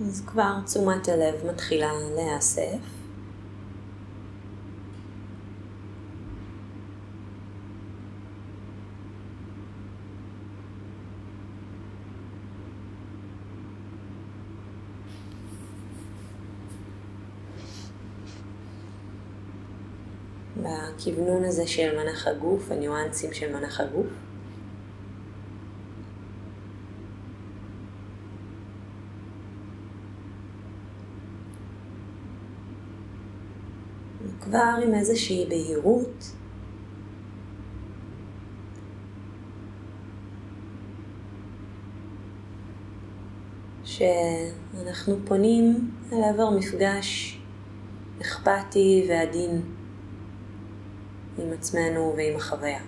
אז כבר תשומת הלב מתחילה להיאסף. בכוונון הזה של מנח הגוף, הניואנסים של מנח הגוף. כבר עם איזושהי בהירות. שאנחנו פונים אל עבר מפגש אכפתי ועדין עם עצמנו ועם החוויה.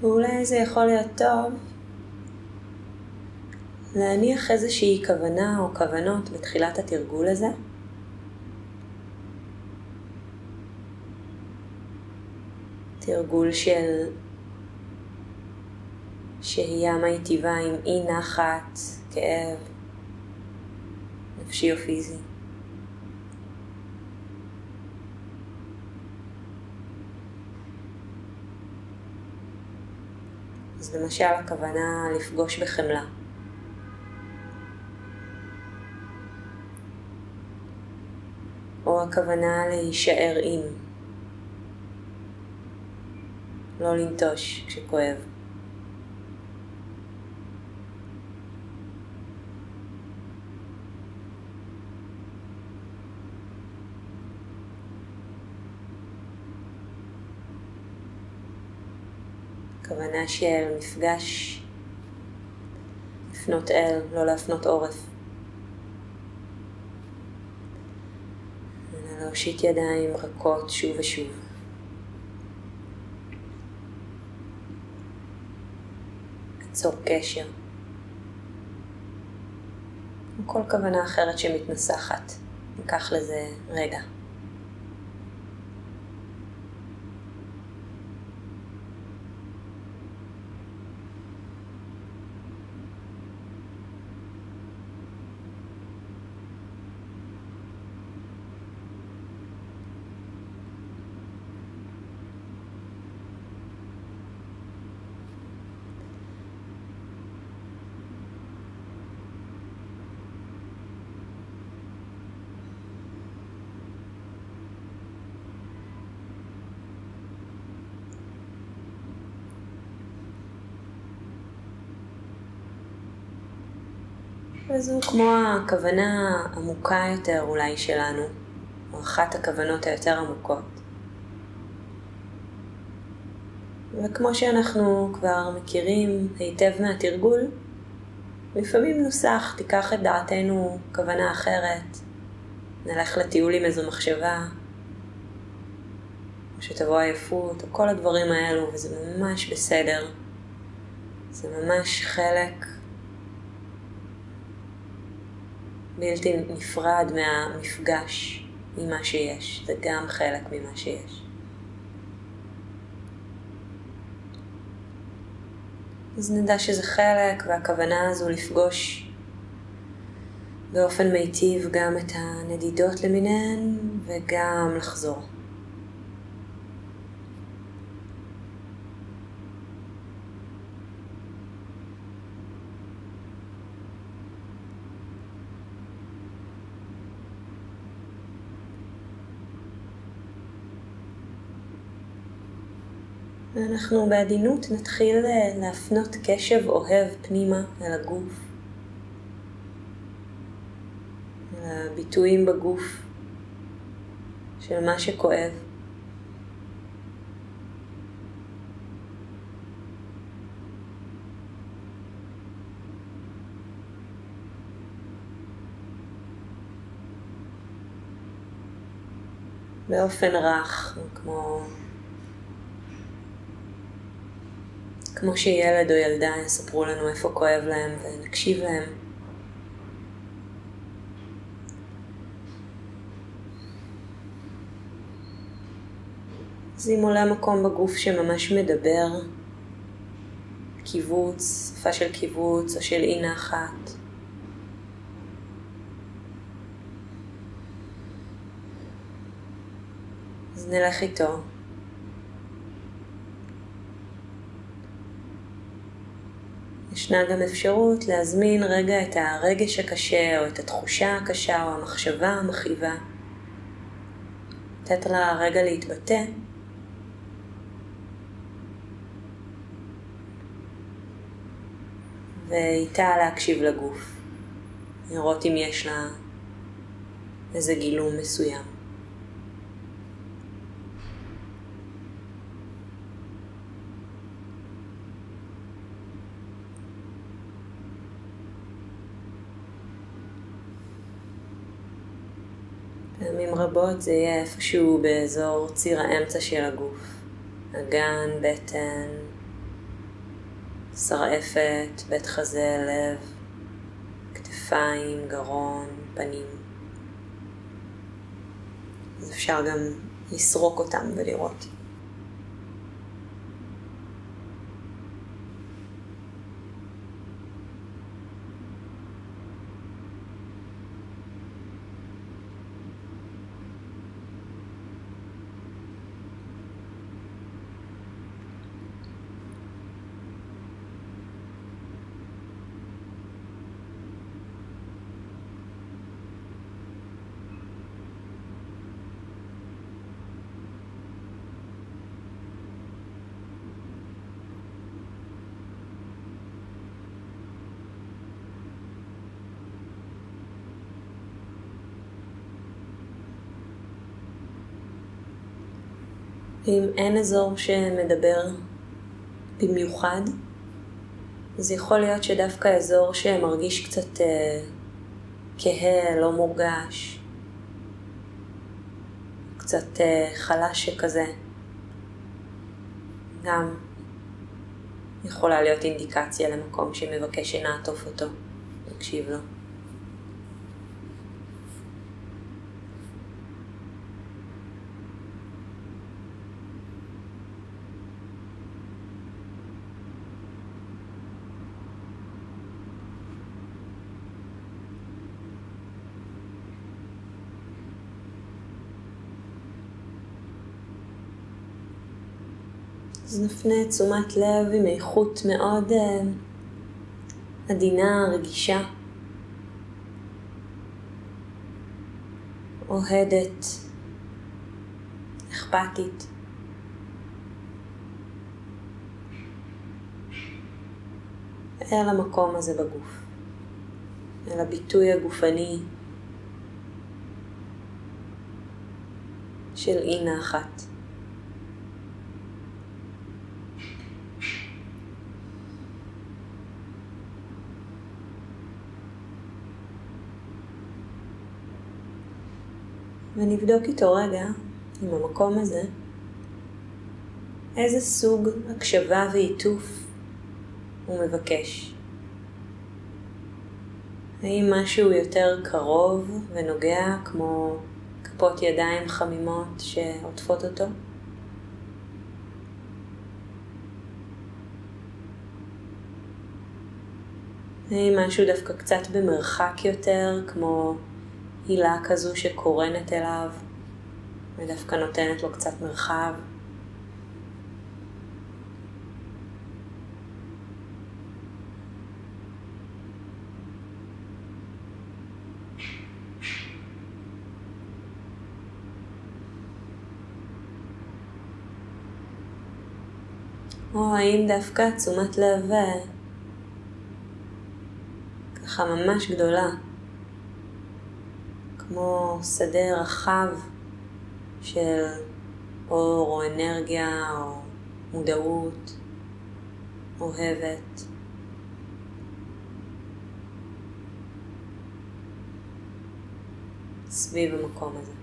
ואולי זה יכול להיות טוב להניח איזושהי כוונה או כוונות בתחילת התרגול הזה. תרגול של שהייה מיטיבה עם אי נחת, כאב, נפשי או פיזי. למשל הכוונה לפגוש בחמלה. או הכוונה להישאר עם. לא לנטוש כשכואב. כוונה של מפגש, לפנות אל, לא להפנות עורף. להושיט ידיים רכות שוב ושוב. ליצור קשר. כל כוונה אחרת שמתנסחת. ניקח לזה רגע. וזו כמו הכוונה עמוקה יותר אולי שלנו, או אחת הכוונות היותר עמוקות. וכמו שאנחנו כבר מכירים היטב מהתרגול, לפעמים נוסח, תיקח את דעתנו כוונה אחרת, נלך לטיול עם איזו מחשבה, או שתבוא עייפות, או כל הדברים האלו, וזה ממש בסדר. זה ממש חלק בלתי נפרד מהמפגש עם מה שיש, זה גם חלק ממה שיש. אז נדע שזה חלק, והכוונה הזו לפגוש באופן מיטיב גם את הנדידות למיניהן וגם לחזור. ואנחנו בעדינות נתחיל אה, להפנות קשב אוהב פנימה אל הגוף, אל הביטויים בגוף של מה שכואב. באופן רך, כמו כמו שילד או ילדה יספרו לנו איפה כואב להם ונקשיב להם. אז אם עולה מקום בגוף שממש מדבר, קיבוץ, שפה של קיבוץ או של אי נחת, אז נלך איתו. ישנה גם אפשרות להזמין רגע את הרגש הקשה או את התחושה הקשה או המחשבה המכאיבה. לתת לה רגע להתבטא. ואיתה להקשיב לגוף, לראות אם יש לה איזה גילום מסוים. רבות זה יהיה איפשהו באזור ציר האמצע של הגוף. אגן, בטן, שרעפת, בית חזה, לב, כתפיים, גרון, פנים. אז אפשר גם לסרוק אותם ולראות. ואם אין אזור שמדבר במיוחד, אז יכול להיות שדווקא אזור שמרגיש קצת אה, כהה, לא מורגש, קצת אה, חלש שכזה, גם יכולה להיות אינדיקציה למקום שמבקש שנעטוף אותו, נקשיב לו. אז נפנה תשומת לב עם איכות מאוד uh, עדינה, רגישה, אוהדת, אכפתית. אל המקום הזה בגוף, אל הביטוי הגופני של אי נחת. ונבדוק איתו רגע, עם המקום הזה, איזה סוג הקשבה ועיטוף הוא מבקש. האם משהו יותר קרוב ונוגע כמו כפות ידיים חמימות שעוטפות אותו? האם משהו דווקא קצת במרחק יותר, כמו הילה כזו שקורנת אליו ודווקא נותנת לו קצת מרחב. או האם דווקא תשומת לב אה, ככה ממש גדולה כמו שדה רחב של אור או אנרגיה או מודעות אוהבת. סביב המקום הזה.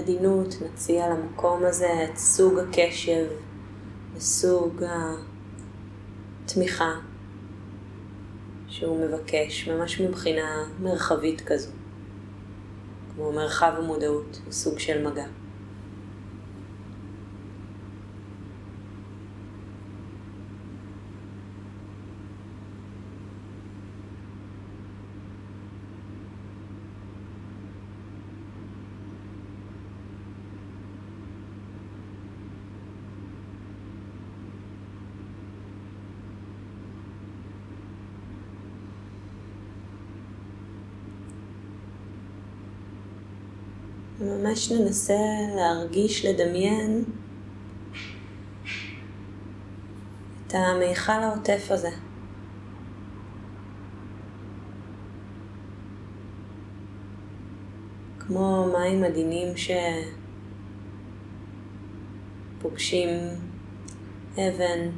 בעדינות נציע למקום הזה את סוג הקשב וסוג התמיכה שהוא מבקש, ממש מבחינה מרחבית כזו, כמו מרחב המודעות, סוג של מגע. ממש ננסה להרגיש, לדמיין את המיכל העוטף הזה. כמו מים עדינים שפוגשים אבן.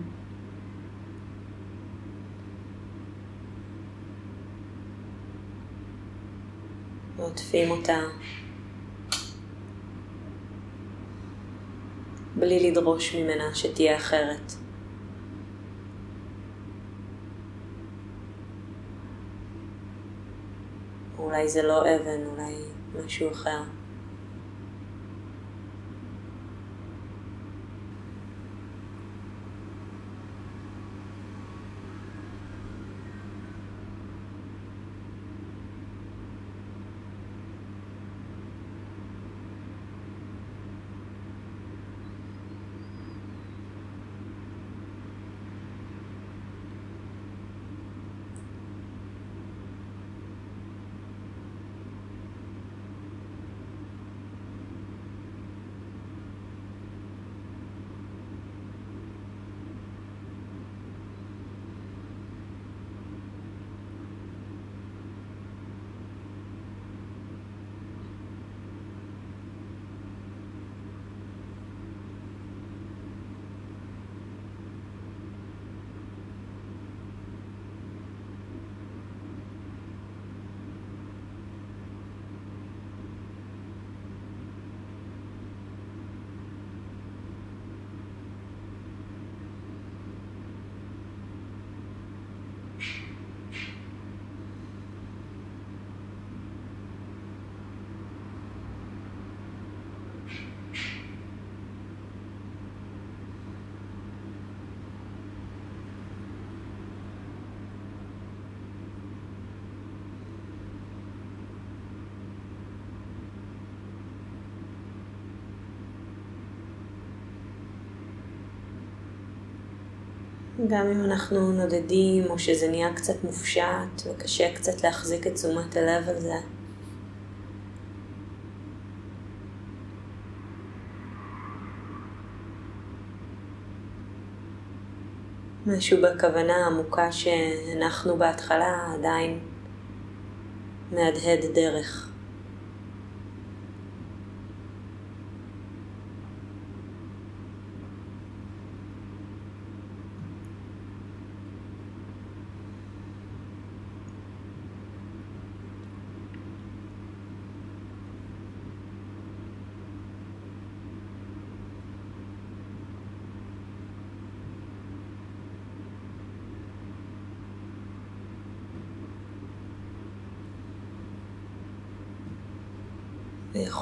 ועוטפים אותה. בלי לדרוש ממנה שתהיה אחרת. אולי זה לא אבן, אולי משהו אחר. גם אם אנחנו נודדים או שזה נהיה קצת מופשט וקשה קצת להחזיק את תשומת הלב על זה. משהו בכוונה העמוקה שהנחנו בהתחלה עדיין מהדהד דרך.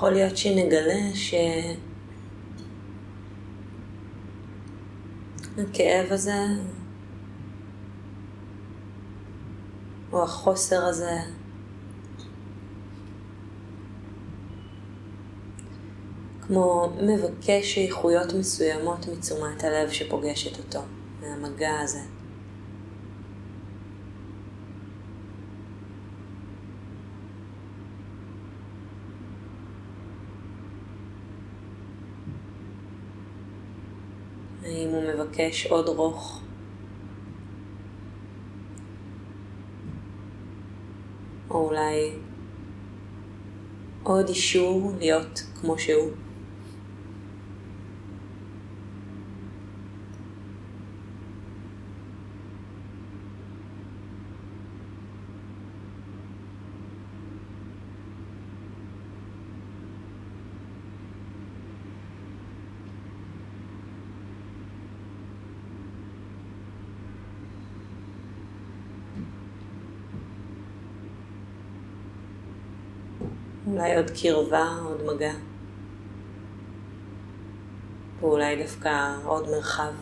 ויכול להיות שנגלה שהכאב הזה, או החוסר הזה, כמו מבקש איכויות מסוימות מתשומת הלב שפוגשת אותו, מהמגע הזה. האם מבקש עוד רוך? או אולי עוד אישור להיות כמו שהוא? אולי עוד קרבה, עוד מגע. ואולי דווקא עוד מרחב.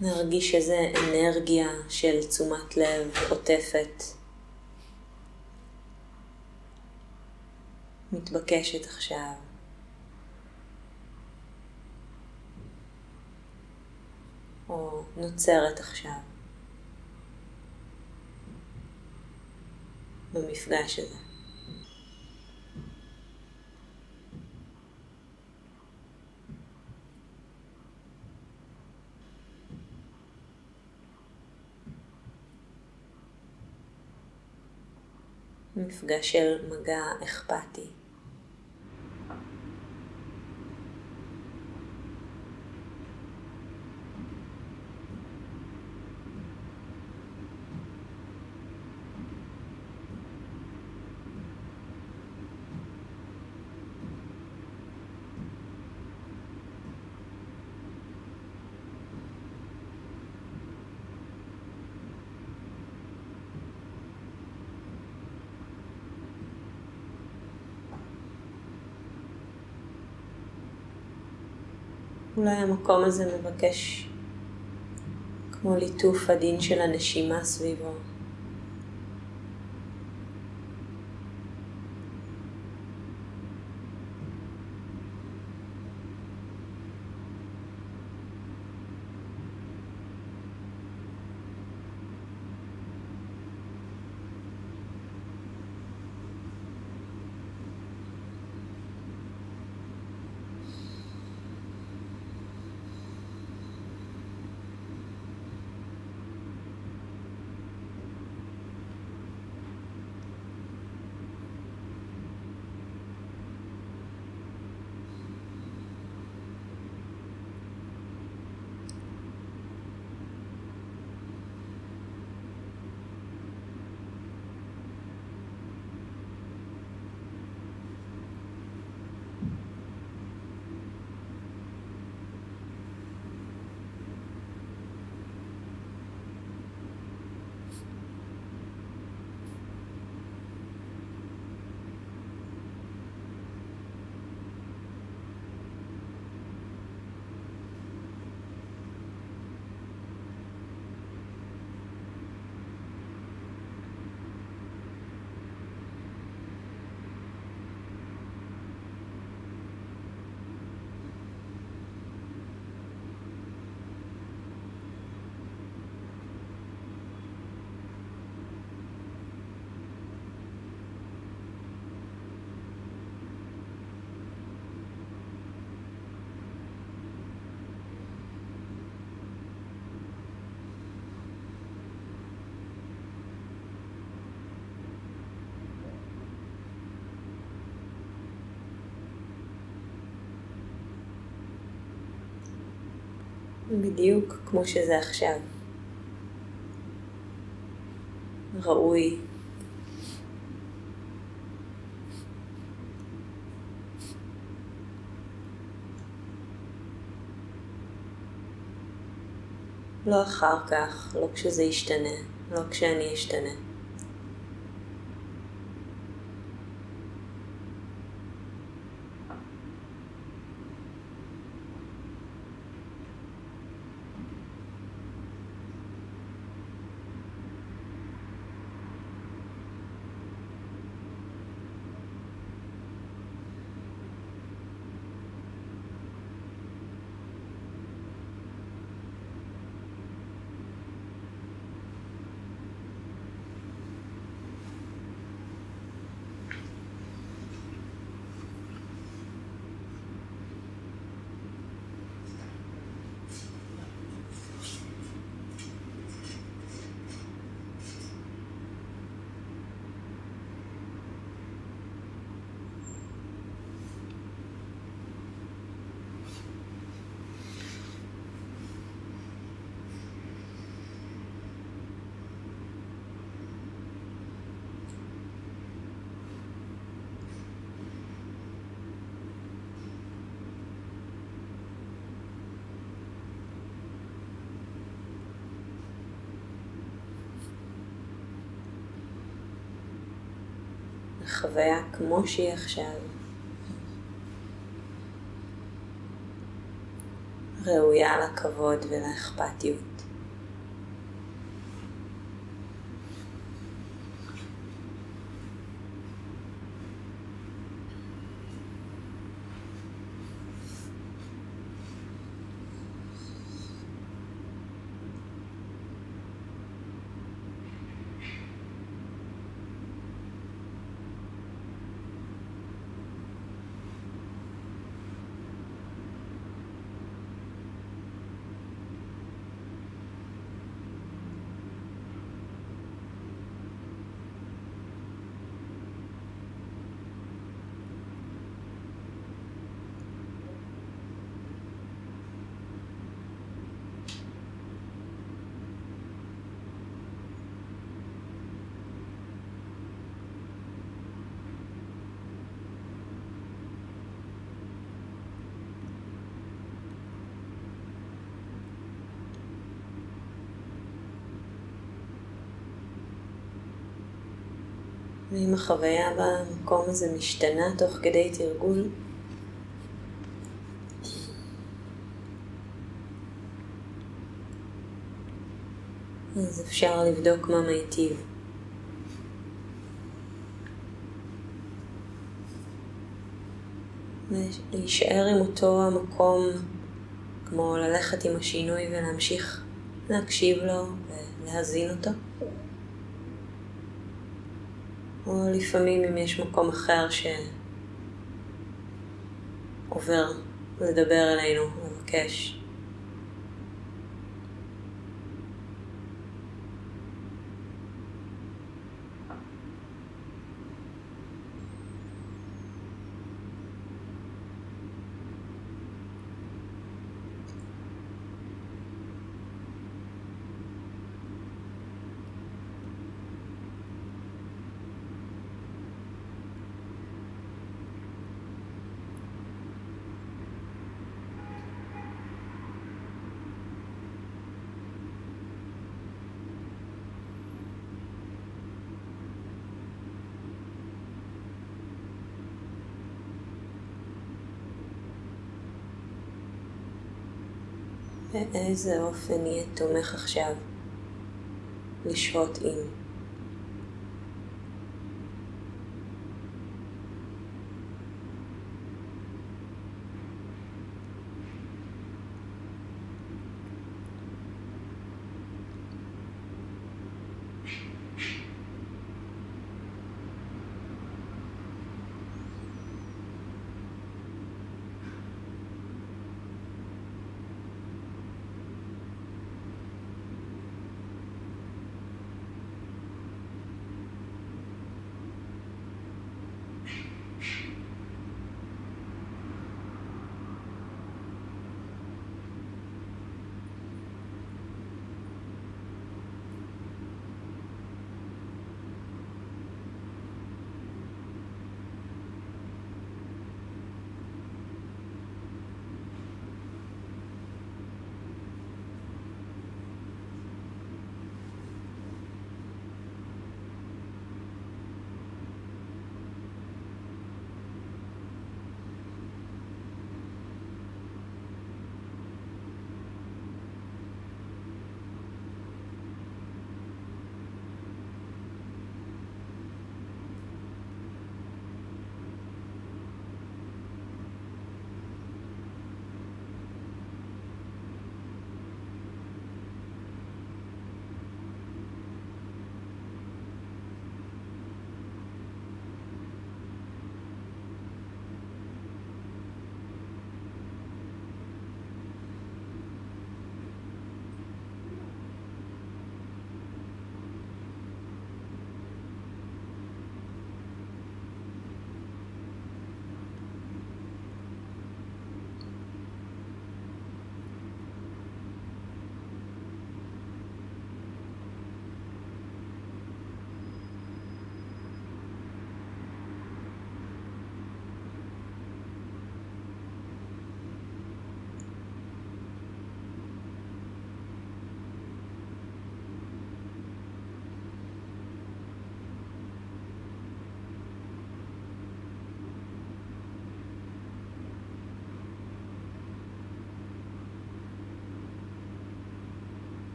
נרגיש איזה אנרגיה של תשומת לב עוטפת, מתבקשת עכשיו. או נוצרת עכשיו במפגש הזה. מפגש של מגע אכפתי. אולי המקום הזה מבקש כמו ליטוף עדין של הנשימה סביבו. בדיוק כמו שזה עכשיו. ראוי. לא אחר כך, לא כשזה ישתנה, לא כשאני אשתנה. החוויה כמו שהיא עכשיו. ראויה לכבוד ולאכפתיות. ואם החוויה במקום הזה משתנה תוך כדי תרגול, אז אפשר לבדוק מה מיטיב. להישאר עם אותו המקום, כמו ללכת עם השינוי ולהמשיך להקשיב לו ולהזין אותו. או לפעמים אם יש מקום אחר שעובר לדבר אלינו, לבקש. באיזה אופן יהיה תומך עכשיו לשהות עם.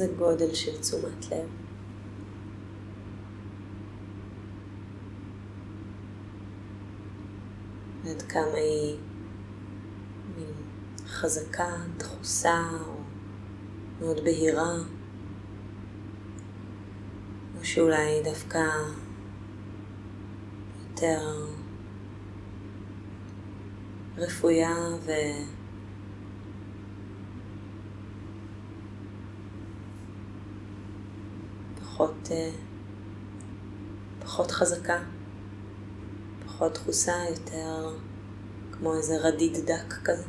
איזה גודל של תשומת לב. ועד כמה היא מין חזקה, דחוסה או מאוד בהירה, או שאולי דווקא יותר רפויה ו... פחות, חזקה, פחות דחוסה, יותר כמו איזה רדיד דק כזה.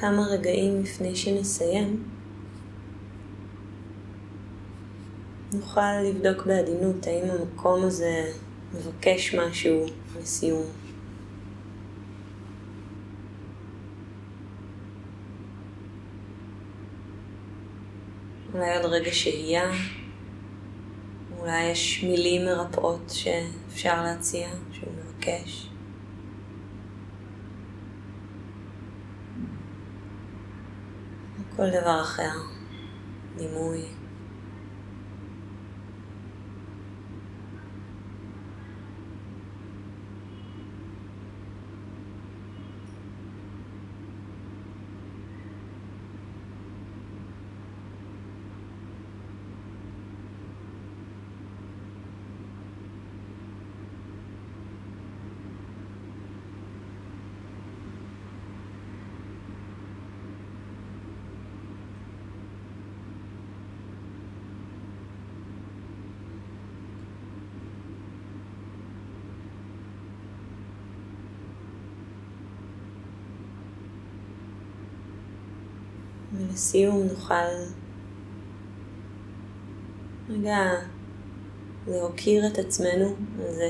כמה רגעים לפני שנסיים, נוכל לבדוק בעדינות האם המקום הזה מבקש משהו לסיום. אולי עוד רגע שהייה, אולי יש מילים מרפאות שאפשר להציע, שהוא מבקש. כל דבר אחר, דימוי. ולסיום נוכל רגע להוקיר את עצמנו על זה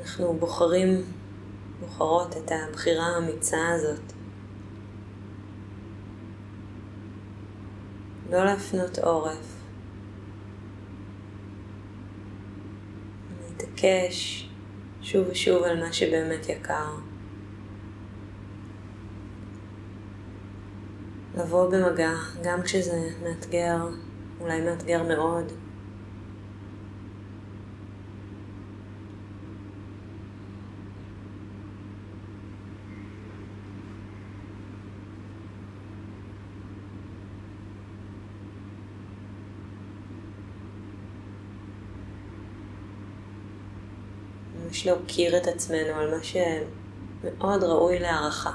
שאנחנו בוחרים, בוחרות את הבחירה האמיצה הזאת. לא להפנות עורף. להתעקש שוב ושוב על מה שבאמת יקר. לבוא במגע, גם כשזה מאתגר, אולי מאתגר מאוד. ממש להוקיר את עצמנו על מה שמאוד ראוי להערכה.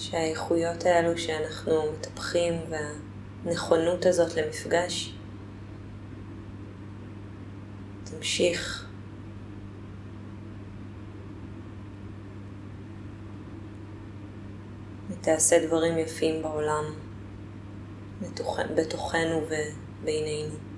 שהאיכויות האלו שאנחנו מטפחים והנכונות הזאת למפגש תמשיך. ותעשה דברים יפים בעולם, בתוכנו ובינינו.